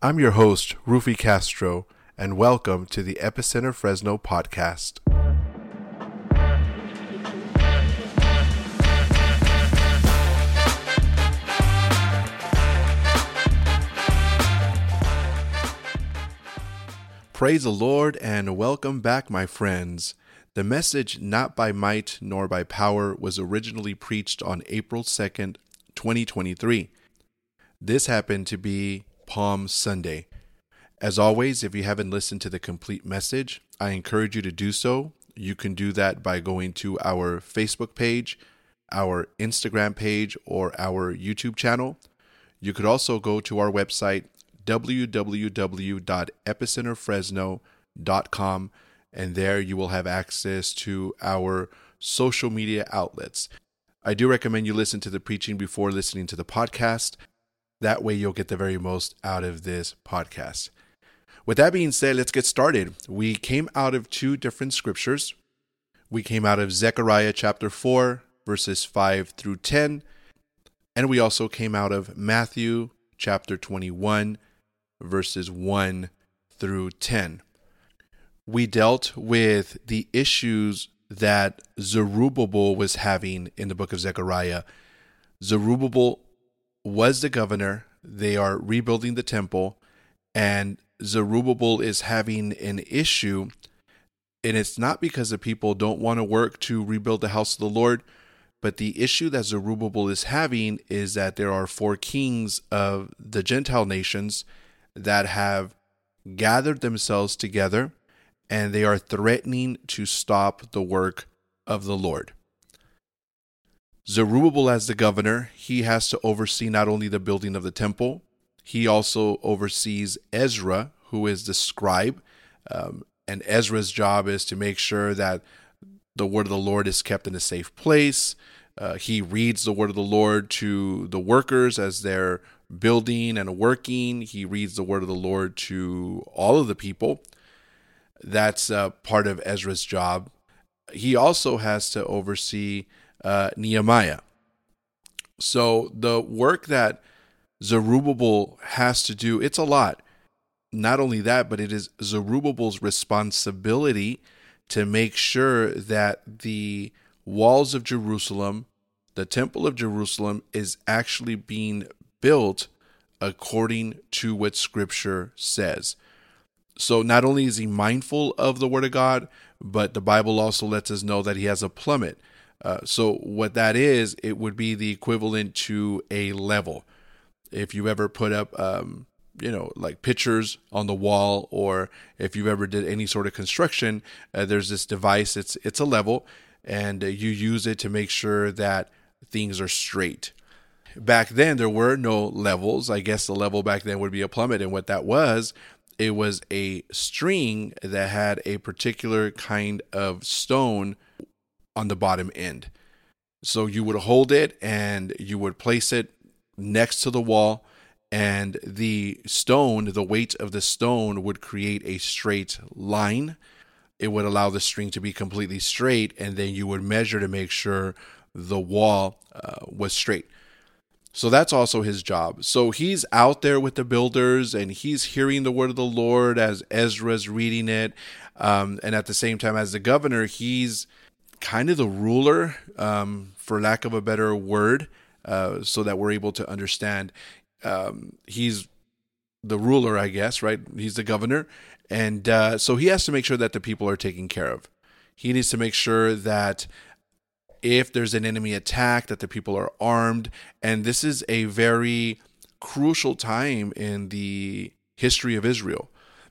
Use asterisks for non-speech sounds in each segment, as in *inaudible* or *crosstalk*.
I'm your host, Rufy Castro, and welcome to the Epicenter Fresno podcast. Praise the Lord and welcome back, my friends. The message, not by might nor by power, was originally preached on April 2nd, 2023. This happened to be Palm Sunday. As always, if you haven't listened to the complete message, I encourage you to do so. You can do that by going to our Facebook page, our Instagram page, or our YouTube channel. You could also go to our website, www.epicenterfresno.com, and there you will have access to our social media outlets. I do recommend you listen to the preaching before listening to the podcast. That way, you'll get the very most out of this podcast. With that being said, let's get started. We came out of two different scriptures. We came out of Zechariah chapter 4, verses 5 through 10, and we also came out of Matthew chapter 21, verses 1 through 10. We dealt with the issues that Zerubbabel was having in the book of Zechariah. Zerubbabel was the governor. They are rebuilding the temple, and Zerubbabel is having an issue. And it's not because the people don't want to work to rebuild the house of the Lord, but the issue that Zerubbabel is having is that there are four kings of the Gentile nations that have gathered themselves together and they are threatening to stop the work of the Lord. Zerubbabel, as the governor, he has to oversee not only the building of the temple, he also oversees Ezra, who is the scribe. Um, and Ezra's job is to make sure that the word of the Lord is kept in a safe place. Uh, he reads the word of the Lord to the workers as they're building and working. He reads the word of the Lord to all of the people. That's uh, part of Ezra's job. He also has to oversee uh, Nehemiah. So the work that Zerubbabel has to do, it's a lot. Not only that, but it is Zerubbabel's responsibility to make sure that the walls of Jerusalem, the temple of Jerusalem, is actually being built according to what scripture says. So not only is he mindful of the word of God, but the Bible also lets us know that he has a plummet. Uh, so what that is, it would be the equivalent to a level. If you ever put up, um, you know, like pictures on the wall, or if you've ever did any sort of construction, uh, there's this device. It's it's a level, and uh, you use it to make sure that things are straight. Back then, there were no levels. I guess the level back then would be a plummet, and what that was, it was a string that had a particular kind of stone on the bottom end. So you would hold it and you would place it next to the wall, and the stone, the weight of the stone would create a straight line. It would allow the string to be completely straight, and then you would measure to make sure the wall uh, was straight. So that's also his job. So he's out there with the builders and he's hearing the word of the Lord as Ezra's reading it. Um, and at the same time, as the governor, he's kind of the ruler, um, for lack of a better word, uh, so that we're able to understand. Um, he's the ruler, I guess, right? He's the governor. And uh, so he has to make sure that the people are taken care of. He needs to make sure that if there's an enemy attack, that the people are armed. And this is a very crucial time in the history of Israel.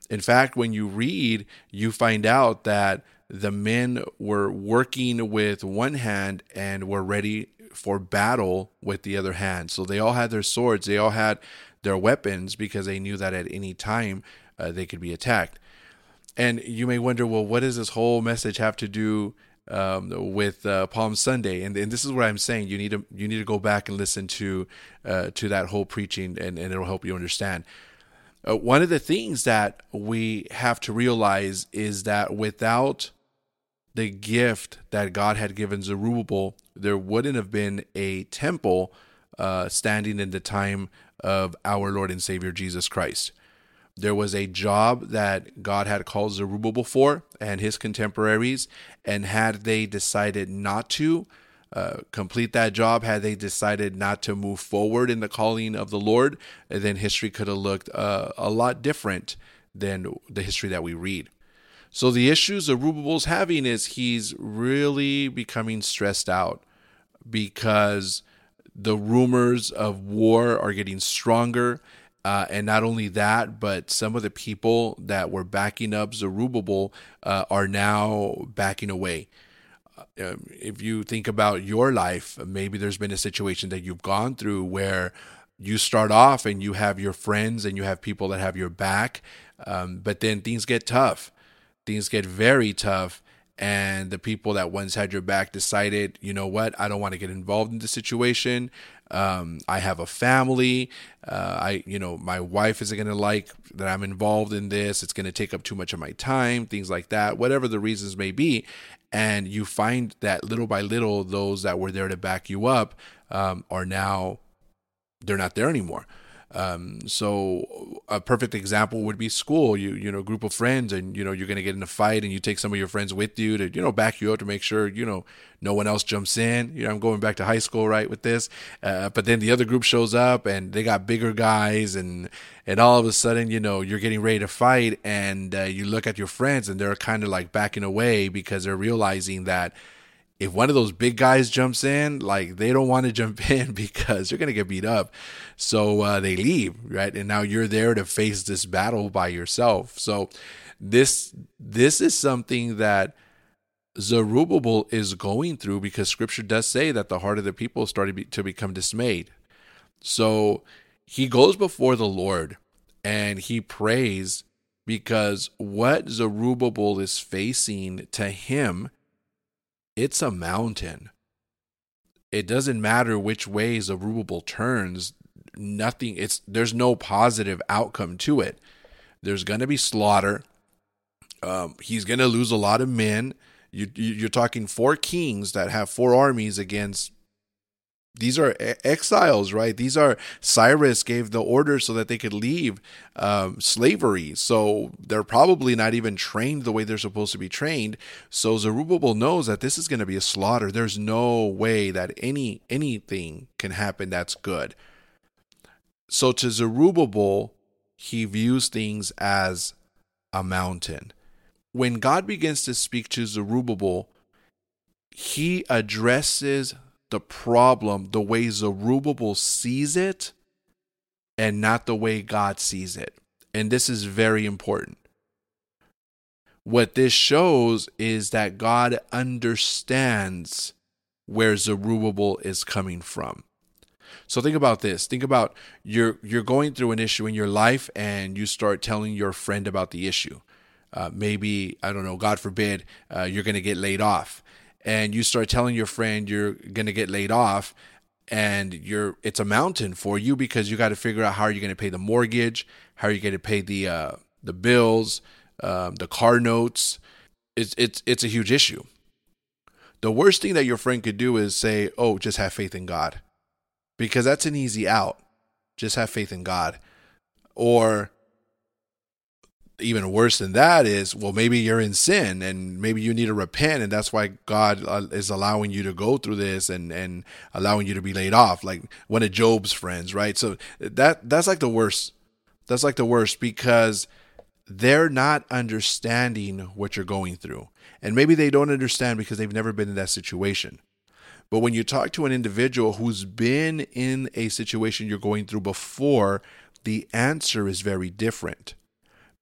In fact, when you read, you find out that the men were working with one hand and were ready for battle with the other hand. So they all had their swords, they all had their weapons because they knew that at any time uh, they could be attacked. And you may wonder, well, what does this whole message have to do um, with uh, Palm Sunday? And, and this is what I'm saying: you need to you need to go back and listen to uh, to that whole preaching, and, and it'll help you understand. Uh, one of the things that we have to realize is that without the gift that God had given Zerubbabel, there wouldn't have been a temple uh, standing in the time of our Lord and Savior Jesus Christ. there was a job that God had called Zerubbabel for and his contemporaries, and had they decided not to uh, complete that job, had they decided not to move forward in the calling of the Lord, then history could have looked uh, a lot different than the history that we read. So the issues Zerubbabel's having is he's really becoming stressed out because the rumors of war are getting stronger. Uh, and not only that, but some of the people that were backing up Zerubbabel uh, are now backing away. Uh, if you think about your life, maybe there's been a situation that you've gone through where you start off and you have your friends and you have people that have your back, um, but then things get tough. Things get very tough, and the people that once had your back decided, you know what, I don't want to get involved in the situation. Um, I have a family. Uh, I, you know, my wife isn't going to like that I'm involved in this. It's going to take up too much of my time, things like that, whatever the reasons may be. And you find that little by little, those that were there to back you up um, are now, they're not there anymore. Um, so a perfect example would be school. You you know, group of friends, and you know you're going to get in a fight, and you take some of your friends with you to you know back you up to make sure you know no one else jumps in. You know, I'm going back to high school right with this, uh, but then the other group shows up, and they got bigger guys, and and all of a sudden you know you're getting ready to fight, and uh, you look at your friends, and they're kind of like backing away because they're realizing that if one of those big guys jumps in, like they don't want to jump *laughs* in because they're gonna get beat up, so uh, they leave, right? And now you're there to face this battle by yourself. So this this is something that Zerubbabel is going through because Scripture does say that the heart of the people started to become dismayed. So he goes before the Lord and he prays because what Zerubbabel is facing to him it's a mountain. It doesn't matter which way Zerubbabel turns, nothing it's there's no positive outcome to it. There's going to be slaughter. Um, he's going to lose a lot of men. You, you, are talking four kings that have four armies against these are exiles, right? These are Cyrus gave the order so that they could leave um, slavery. So they're probably not even trained the way they're supposed to be trained. So Zerubbabel knows that this is going to be a slaughter. There's no way that any anything can happen that's good. So to Zerubbabel, he views things as a mountain. When God begins to speak to Zerubbabel, he addresses the problem the way Zerubbabel sees it and not the way God sees it. And this is very important. What this shows is that God understands where Zerubbabel is coming from. So think about this. Think about you're you're going through an issue in your life and you start telling your friend about the issue. Uh, maybe I don't know. God forbid uh, you're going to get laid off, and you start telling your friend you're going to get laid off and you're it's a mountain for you because you got to figure out how are you going to pay the mortgage how are you going to pay the uh, the bills um, the car notes. It's it's it's a huge issue. The worst thing that your friend could do is say oh just have faith in god because that's an easy out. Just have faith in god. Or even worse than that is well maybe you're in sin and maybe you need to repent and that's why god uh, is allowing you to go through this and and allowing you to be laid off like one of Job's friends right? So that that's like the worst that's like the worst because they're not understanding what you're going through. And maybe they don't understand because they've never been in that situation. But when you talk to an individual who's been in a situation you're going through before the answer is very different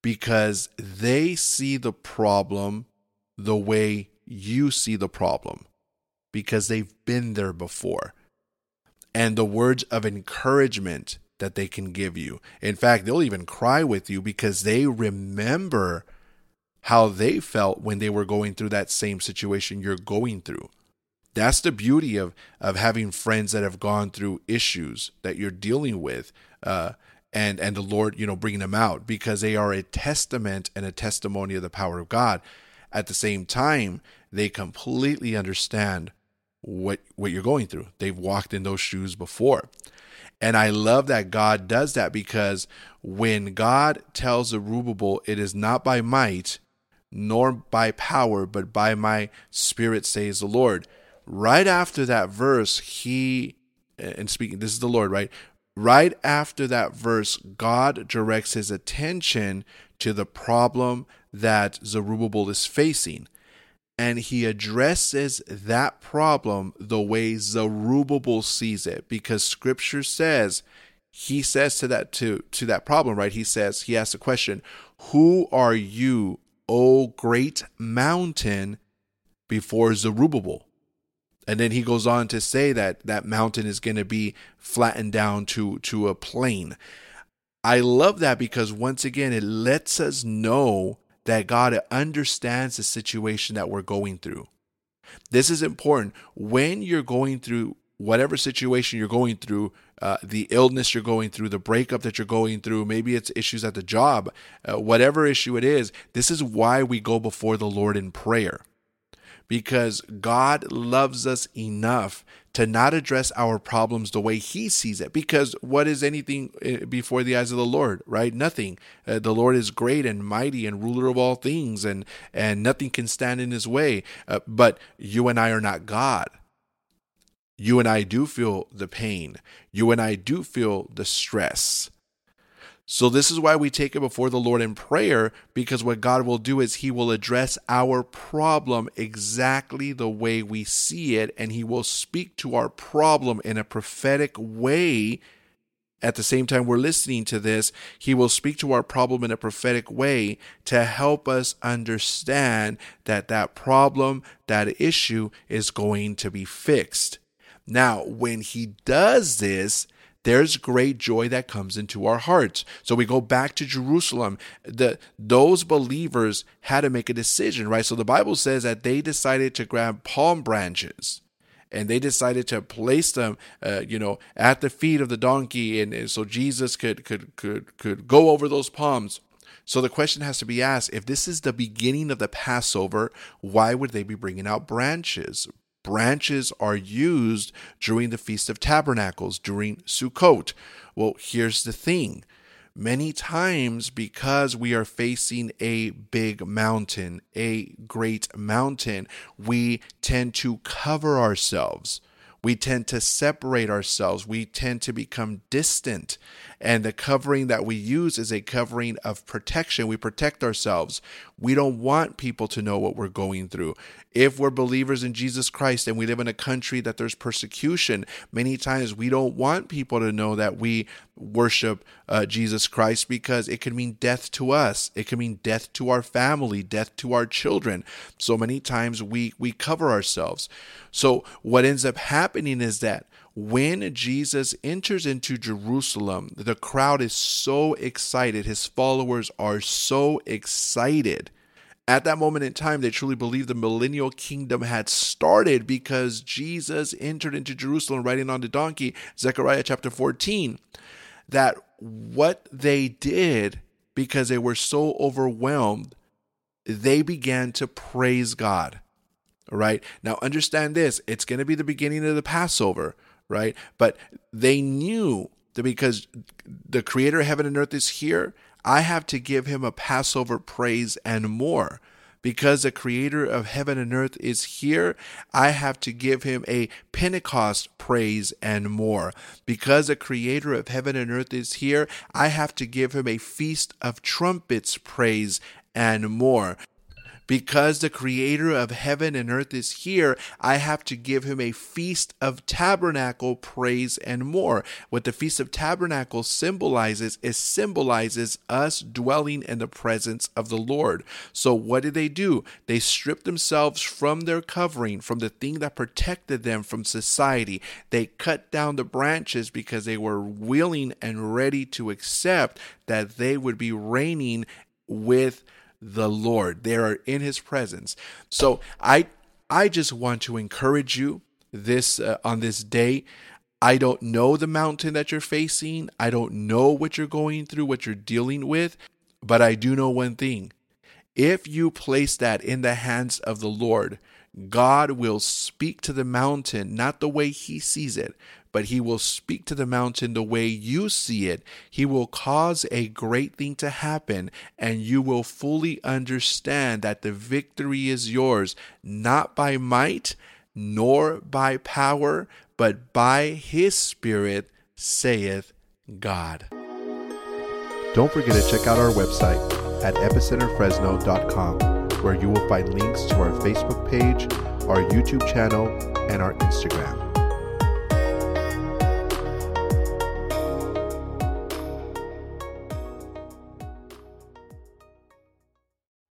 because they see the problem the way you see the problem because they've been there before. And the words of encouragement that they can give you. In fact, they'll even cry with you because they remember how they felt when they were going through that same situation you're going through. That's the beauty of of having friends that have gone through issues that you're dealing with. Uh, and and the Lord, you know, bringing them out because they are a testament and a testimony of the power of God. At the same time, they completely understand what what you're going through. They've walked in those shoes before. And I love that God does that because when God tells Zerubbabel, it is not by might nor by power, but by my spirit, says the Lord. Right after that verse, he, and speaking, this is the Lord, right? Right after that verse, God directs his attention to the problem that Zerubbabel is facing. And he addresses that problem the way Zerubbabel sees it, because scripture says, he says to that to to that problem, right? He says, he asks a question, Who are you, O great mountain, before Zerubbabel? And then he goes on to say that that mountain is going to be flattened down to to a plain. I love that because once again it lets us know that God understands the situation that we're going through. This is important when you're going through whatever situation you're going through, uh, the illness you're going through, the breakup that you're going through, maybe it's issues at the job, uh, whatever issue it is, this is why we go before the Lord in prayer. Because God loves us enough to not address our problems the way He sees it. Because what is anything uh, before the eyes of the Lord, right? Nothing. Uh, the Lord is great and mighty and ruler of all things, and and nothing can stand in His way. Uh, but you and I are not God you and I do feel the pain. You and I do feel the stress. So, this is why we take it before the Lord in prayer because what God will do is He will address our problem exactly the way we see it, and He will speak to our problem in a prophetic way. At the same time, we're listening to this, He will speak to our problem in a prophetic way to help us understand that that problem, that issue is going to be fixed. Now, when he does this, there's great joy that comes into our hearts. So we go back to Jerusalem. The those believers had to make a decision, right? So the Bible says that they decided to grab palm branches and they decided to place them uh, you know at the feet of the donkey and, and so Jesus could could could could go over those palms. So the question has to be asked if this is the beginning of the Passover, why would they be bringing out branches? Branches are used during the Feast of Tabernacles, during Sukkot. Well, here's the thing. Many times, because we are facing a big mountain, a great mountain, we tend to cover ourselves. We tend to separate ourselves. We tend to become distant. And the covering that we use is a covering of protection. We protect ourselves. We don't want people to know what we're going through. If we're believers in Jesus Christ and we live in a country that there's persecution, many times we don't want people to know that we worship uh, Jesus Christ because it could mean death to us. It could mean death to our family, death to our children. So many times we we cover ourselves. So what ends up happening is that when Jesus enters into Jerusalem, the crowd is so excited. His followers are so excited. At that moment in time, they truly believed the millennial kingdom had started because Jesus entered into Jerusalem riding on the donkey, Zechariah chapter 14. That what they did, because they were so overwhelmed, they began to praise God. Right. Now, understand this it's going to be the beginning of the Passover right? But they knew that because the creator of heaven and earth is here, I have to give him a Passover praise and more. Because the creator of heaven and earth is here, I have to give him a Pentecost praise and more. Because the creator of heaven and earth is here, I have to give him a feast of trumpets praise and more. Because the creator of heaven and earth is here, I have to give him a feast of tabernacle praise and more. What the feast of tabernacle symbolizes is symbolizes us dwelling in the presence of the Lord. So what did they do? They stripped themselves from their covering, from the thing that protected them from society. They cut down the branches because they were willing and ready to accept that they would be reigning with the Lord. They are in his presence. So I I just want to encourage you this uh, on this day. I don't know the mountain that you're facing. I don't know what you're going through, what you're dealing with, but I do know one thing. If you place that in the hands of the Lord, God will speak to the mountain, not the way he sees it, but He will speak to the mountain the way you see it. He will cause a great thing to happen, and you will fully understand that the victory is yours, not by might nor by power, but by His Spirit, saith God. Don't forget to check out our website at epicenterfresno.com, where you will find links to our Facebook page, our YouTube channel, and our Instagram.